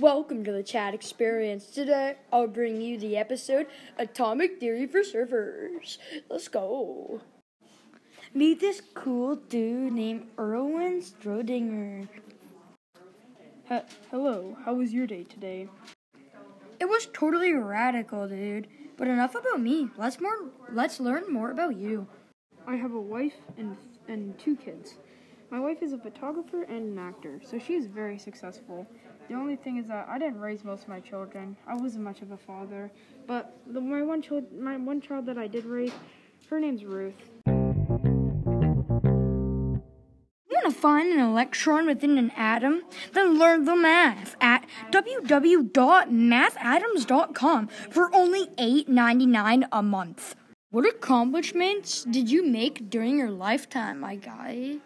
Welcome to the chat experience. Today I'll bring you the episode Atomic Theory for Surfers. Let's go. Meet this cool dude named Erwin Schrodinger. He- hello, how was your day today? It was totally radical, dude. But enough about me. Let's more let's learn more about you. I have a wife and and two kids. My wife is a photographer and an actor, so she is very successful. The only thing is that I didn't raise most of my children. I wasn't much of a father, but the, my one child, my one child that I did raise, her name's Ruth. Want to find an electron within an atom? Then learn the math at www.mathatoms.com for only $8.99 a month. What accomplishments did you make during your lifetime, my guy?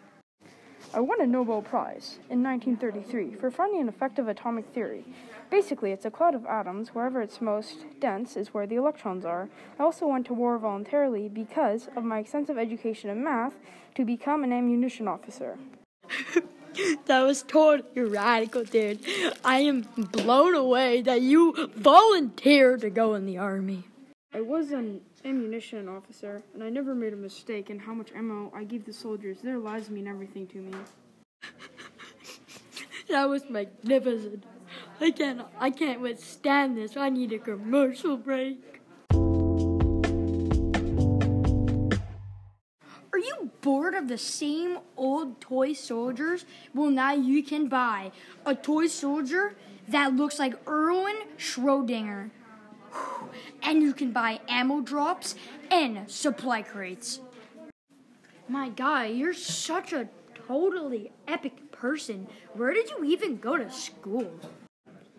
I won a Nobel Prize in 1933 for finding an effective atomic theory. Basically, it's a cloud of atoms. Wherever it's most dense is where the electrons are. I also went to war voluntarily because of my extensive education in math to become an ammunition officer. That was totally radical, dude. I am blown away that you volunteered to go in the army. I was an ammunition officer, and I never made a mistake in how much ammo I gave the soldiers. Their lives mean everything to me. That was magnificent. I can't I can't withstand this. I need a commercial break. Are you bored of the same old toy soldiers? Well, now you can buy a toy soldier that looks like Erwin Schrodinger. And you can buy ammo drops and supply crates. My guy, you're such a totally epic person. Where did you even go to school?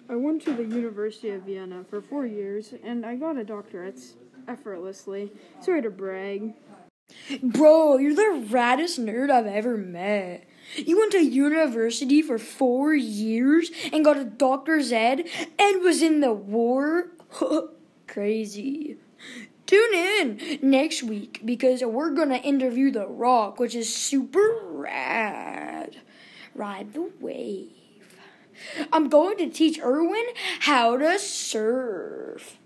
I went to the University of Vienna for four years, and I got a doctorate effortlessly. Sorry to brag. Bro, you're the raddest nerd I've ever met. You went to university for four years and got a doctor's ed and was in the war? Crazy. Tune in next week because we're gonna interview The Rock, which is super rad. Ride the wave. I'm going to teach Erwin how to surf.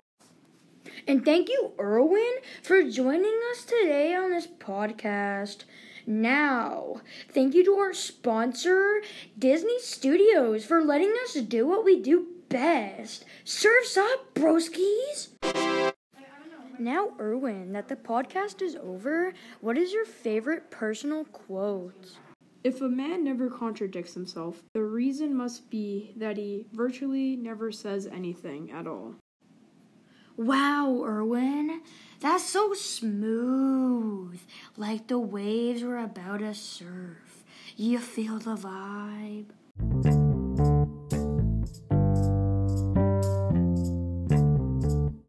And thank you, Erwin, for joining us today on this podcast. Now, thank you to our sponsor, Disney Studios, for letting us do what we do best. Serves up, broskies! Now, Erwin, that the podcast is over, what is your favorite personal quote? If a man never contradicts himself, the reason must be that he virtually never says anything at all. Wow, Erwin, that's so smooth, like the waves were about to surf. You feel the vibe.